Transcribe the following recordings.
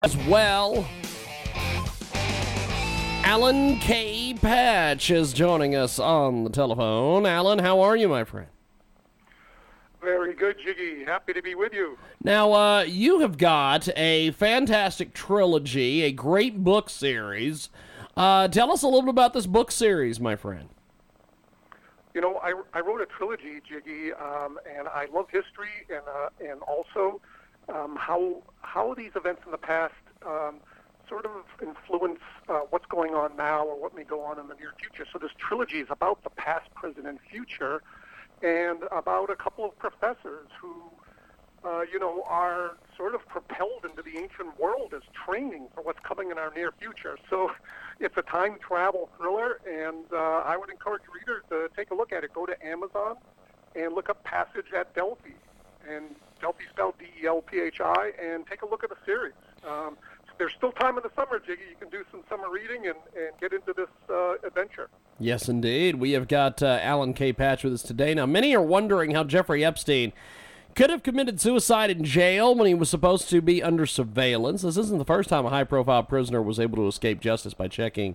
As well, Alan K. Patch is joining us on the telephone. Alan, how are you, my friend? Very good, Jiggy. Happy to be with you. Now, uh, you have got a fantastic trilogy, a great book series. Uh, tell us a little bit about this book series, my friend. You know, I, I wrote a trilogy, Jiggy, um, and I love history and uh, and also um, how how these events in the past um, sort of influence uh, what's going on now or what may go on in the near future. So this trilogy is about the past, present, and future, and about a couple of professors who, uh, you know, are sort of propelled into the ancient world as training for what's coming in our near future. So it's a time travel thriller, and uh, I would encourage readers to take a look at it. Go to Amazon and look up Passage at Delphi, and Delphi spelled D-E-L-P-H-I, and take a look at the series. Um, there's still time in the summer, Jiggy. You can do some summer reading and, and get into this uh, adventure. Yes, indeed. We have got uh, Alan K. Patch with us today. Now, many are wondering how Jeffrey Epstein could have committed suicide in jail when he was supposed to be under surveillance. This isn't the first time a high profile prisoner was able to escape justice by checking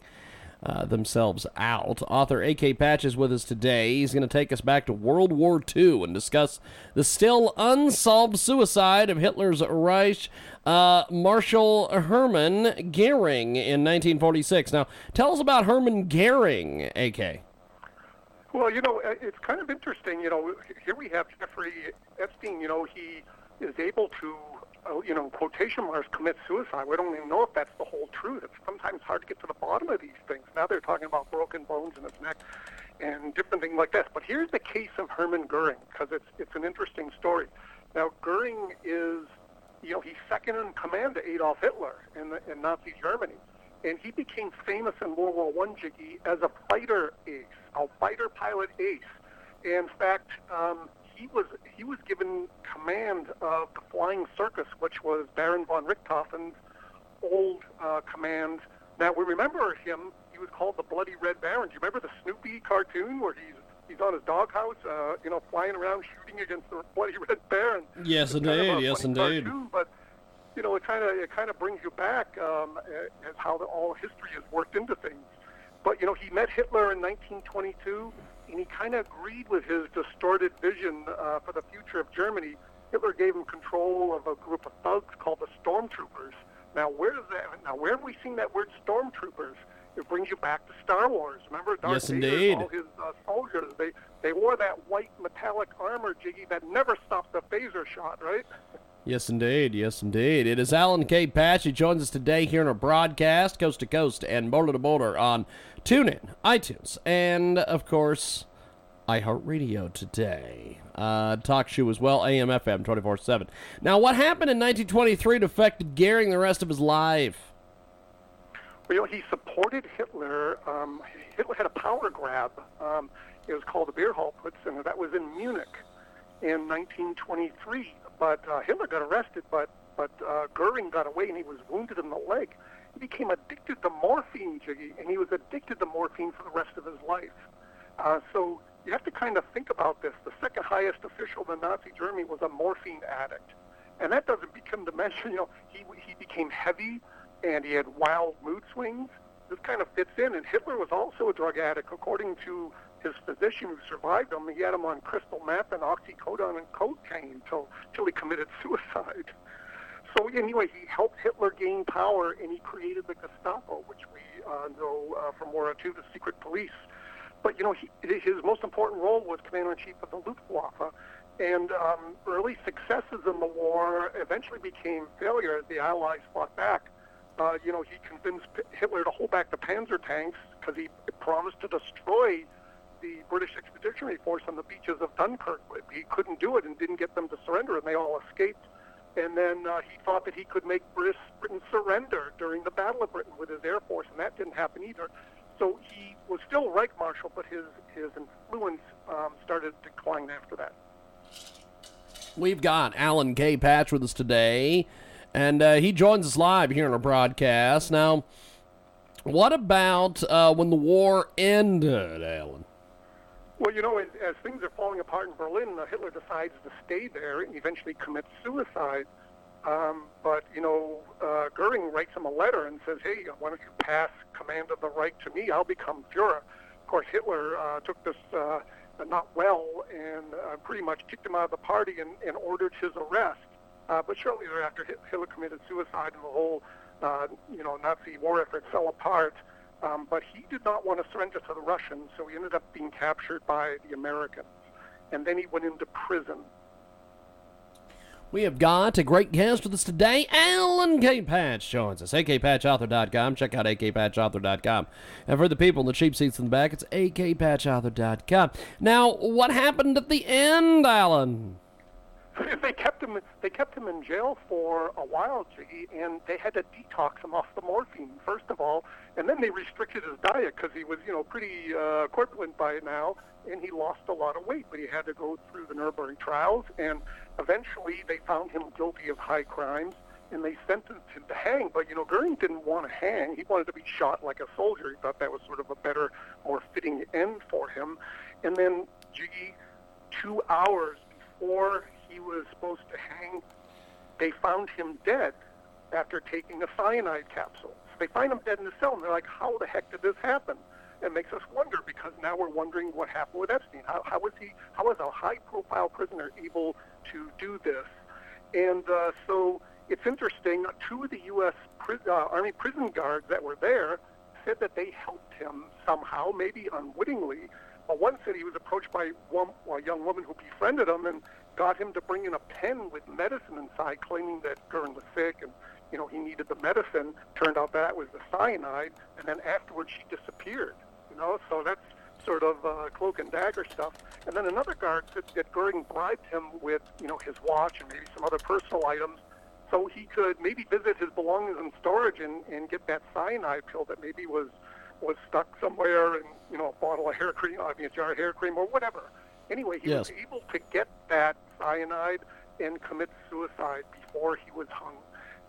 uh, themselves out. Author A.K. Patch is with us today. He's going to take us back to World War II and discuss the still unsolved suicide of Hitler's Reich uh, Marshal Hermann Goering in 1946. Now, tell us about Hermann Goering, A.K. Well, you know, it's kind of interesting. You know, here we have Jeffrey Epstein. You know, he is able to, uh, you know, quotation marks, commit suicide. We don't even know if that's the whole truth. It's sometimes hard to get to the bottom of these things. Now they're talking about broken bones in his neck and different things like this. But here's the case of Hermann Goering because it's it's an interesting story. Now Goering is, you know, he's second in command to Adolf Hitler in, the, in Nazi Germany and he became famous in World War One, Jiggy, as a fighter ace, a fighter pilot ace. In fact, um, he was he was given command of the Flying Circus, which was Baron von Richthofen's old uh, command. Now we remember him. He was called the Bloody Red Baron. Do you remember the Snoopy cartoon where he's he's on his doghouse, uh, you know, flying around shooting against the Bloody Red Baron? Yes, indeed. Kind of yes, indeed. Cartoon, but you know, it kind of it kind of brings you back um, as how the, all history has worked into things. But you know, he met Hitler in 1922, and he kind of agreed with his distorted vision uh, for the future of Germany. Hitler gave him control of a group of thugs called the Stormtroopers. Now, where is that? Now, where have we seen that word Stormtroopers? It brings you back to Star Wars. Remember Darth yes, Vader indeed. all his uh, soldiers? They they wore that white metallic armor, Jiggy, that never stopped a phaser shot, right? Yes, indeed. Yes, indeed. It is Alan K. Patch. He joins us today here in a broadcast, coast to coast and border to border on TuneIn, iTunes, and, of course, iHeartRadio today. Uh, talk show as well, AM, FM, 24 7. Now, what happened in 1923 that affected Goering the rest of his life? Well, he supported Hitler. Um, Hitler had a power grab. Um, it was called the Beer Hall Putsch, and that was in Munich in 1923 but uh, Hitler got arrested, but but uh, Goering got away and he was wounded in the leg. He became addicted to morphine, Jiggy, and he was addicted to morphine for the rest of his life. Uh, so you have to kind of think about this. The second highest official in Nazi Germany was a morphine addict, and that doesn't become to mention. You know, he he became heavy, and he had wild mood swings. This kind of fits in. And Hitler was also a drug addict, according to his physician who survived him, he had him on crystal meth and oxycodone and cocaine until, until he committed suicide. So anyway, he helped Hitler gain power, and he created the Gestapo, which we uh, know uh, from World War II, the secret police. But you know, he, his most important role was commander-in-chief of the Luftwaffe, and um, early successes in the war eventually became failure as the Allies fought back. Uh, you know, he convinced Hitler to hold back the Panzer tanks because he promised to destroy the British Expeditionary Force on the beaches of Dunkirk. He couldn't do it and didn't get them to surrender, and they all escaped. And then uh, he thought that he could make Britain surrender during the Battle of Britain with his air force, and that didn't happen either. So he was still Reich Marshal, but his his influence um, started to decline after that. We've got Alan K. Patch with us today, and uh, he joins us live here on our broadcast now. What about uh, when the war ended, Alan? Well, you know, as, as things are falling apart in Berlin, uh, Hitler decides to stay there and eventually commits suicide. Um, but, you know, uh, Goering writes him a letter and says, hey, why don't you pass command of the Reich to me? I'll become Fuhrer. Of course, Hitler uh, took this uh, not well and uh, pretty much kicked him out of the party and, and ordered his arrest. Uh, but shortly thereafter, Hitler committed suicide and the whole, uh, you know, Nazi war effort fell apart. Um, but he did not want to surrender to the Russians, so he ended up being captured by the Americans. And then he went into prison. We have got a great guest with us today. Alan K. Patch joins us. akpatchauthor.com. Check out akpatchauthor.com. And for the people in the cheap seats in the back, it's akpatchauthor.com. Now, what happened at the end, Alan? they kept him. They kept him in jail for a while, Jiggy, and they had to detox him off the morphine first of all, and then they restricted his diet because he was, you know, pretty uh, corpulent by now, and he lost a lot of weight. But he had to go through the Nuremberg trials, and eventually they found him guilty of high crimes, and they sentenced him to hang. But you know, Goering didn't want to hang; he wanted to be shot like a soldier. He thought that was sort of a better, more fitting end for him. And then, Jiggy, two hours before he was supposed to hang, they found him dead after taking a cyanide capsule. They find him dead in the cell, and they're like, how the heck did this happen? It makes us wonder because now we're wondering what happened with Epstein. How, how was he? How was a high-profile prisoner able to do this? And uh, so it's interesting. Two of the U.S. Pri- uh, Army prison guards that were there said that they helped him somehow, maybe unwittingly. But one said he was approached by one, a young woman who befriended him and got him to bring in a pen with medicine inside, claiming that Goering was sick and you know he needed the medicine. Turned out that was the cyanide, and then afterwards she disappeared. You know, so that's sort of uh, cloak and dagger stuff. And then another guard said that Goering bribed him with you know his watch and maybe some other personal items. So he could maybe visit his belongings in storage and, and get that cyanide pill that maybe was was stuck somewhere in you know a bottle of hair cream, I mean a jar of hair cream or whatever. Anyway, he Yes. was able to get that cyanide and commit suicide before he was hung.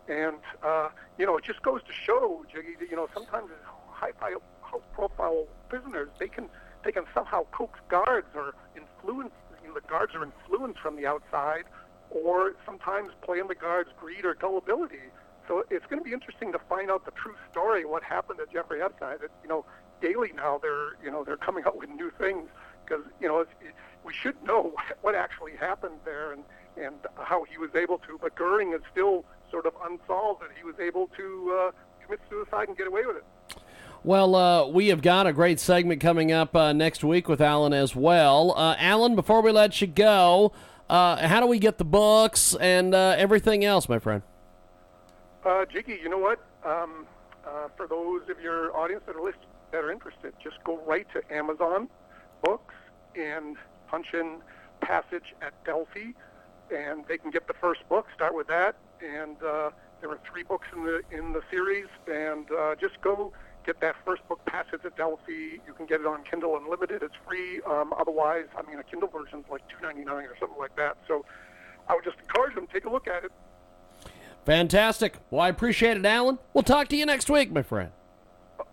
And uh, you know, it just goes to show, Jiggy, that you know sometimes high-profile prisoners they can they can somehow coax guards or influence. You know, the guards are influenced from the outside, or sometimes play on the guards' greed or gullibility. So it's going to be interesting to find out the true story, what happened to Jeffrey Epstein. It, you know, daily now they're you know they're coming out with new things because you know we should know what actually happened there and and how he was able to. But Goering is still sort of unsolved that he was able to uh, commit suicide and get away with it. Well, uh, we have got a great segment coming up uh, next week with Alan as well. Uh, Alan, before we let you go, uh, how do we get the books and uh, everything else, my friend? Uh, Jiggy, you know what? Um, uh, for those of your audience that are list- that are interested, just go right to Amazon Books and punch in Passage at Delphi, and they can get the first book. Start with that, and uh, there are three books in the in the series, and uh, just go get that first book, Passage at Delphi. You can get it on Kindle Unlimited. It's free. Um, otherwise, I mean, a Kindle version is like two ninety nine or something like that. So, I would just encourage them take a look at it. Fantastic. Well, I appreciate it, Alan. We'll talk to you next week, my friend.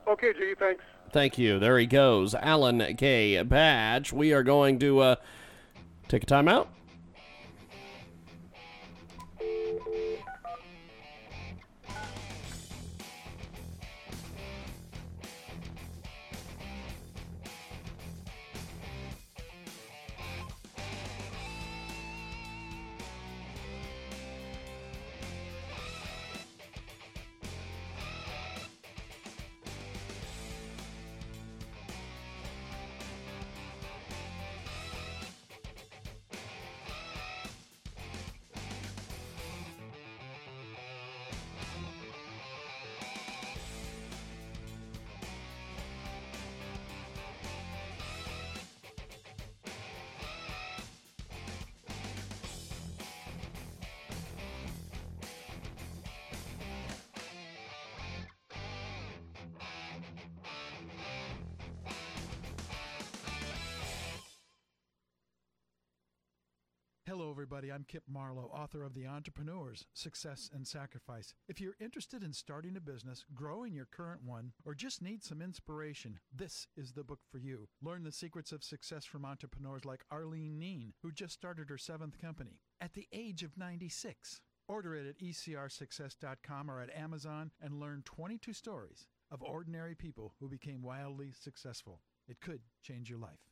Okay, G, thanks. Thank you. There he goes, Alan K. Patch. We are going to uh, take a time Hello, everybody. I'm Kip Marlowe, author of The Entrepreneur's Success and Sacrifice. If you're interested in starting a business, growing your current one, or just need some inspiration, this is the book for you. Learn the secrets of success from entrepreneurs like Arlene Neen, who just started her seventh company at the age of 96. Order it at ecrsuccess.com or at Amazon and learn 22 stories of ordinary people who became wildly successful. It could change your life.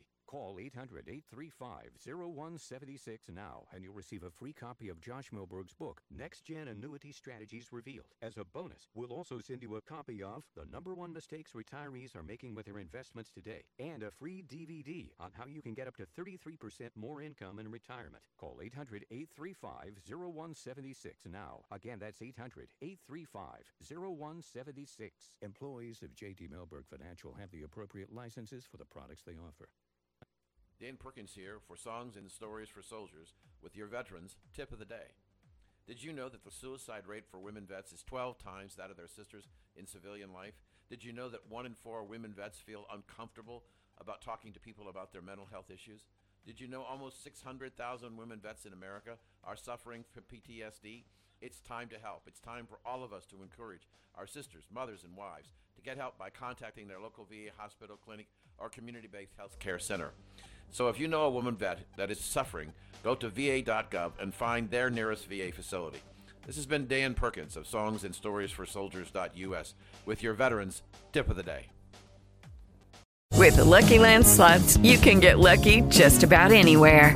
Call 800 835 0176 now and you'll receive a free copy of Josh Mellberg's book, Next Gen Annuity Strategies Revealed. As a bonus, we'll also send you a copy of The Number One Mistakes Retirees Are Making with Their Investments Today and a free DVD on how you can get up to 33% more income in retirement. Call 800 835 0176 now. Again, that's 800 835 0176. Employees of JD Milberg Financial have the appropriate licenses for the products they offer. Dan Perkins here for Songs and Stories for Soldiers with your veterans tip of the day. Did you know that the suicide rate for women vets is 12 times that of their sisters in civilian life? Did you know that one in four women vets feel uncomfortable about talking to people about their mental health issues? Did you know almost 600,000 women vets in America are suffering from PTSD? It's time to help. It's time for all of us to encourage our sisters, mothers, and wives to get help by contacting their local VA hospital, clinic, or community based health care center. So if you know a woman vet that is suffering, go to va.gov and find their nearest VA facility. This has been Dan Perkins of Songs and Stories for Soldiers.us with your veterans tip of the day. With the Lucky Land slots, you can get lucky just about anywhere.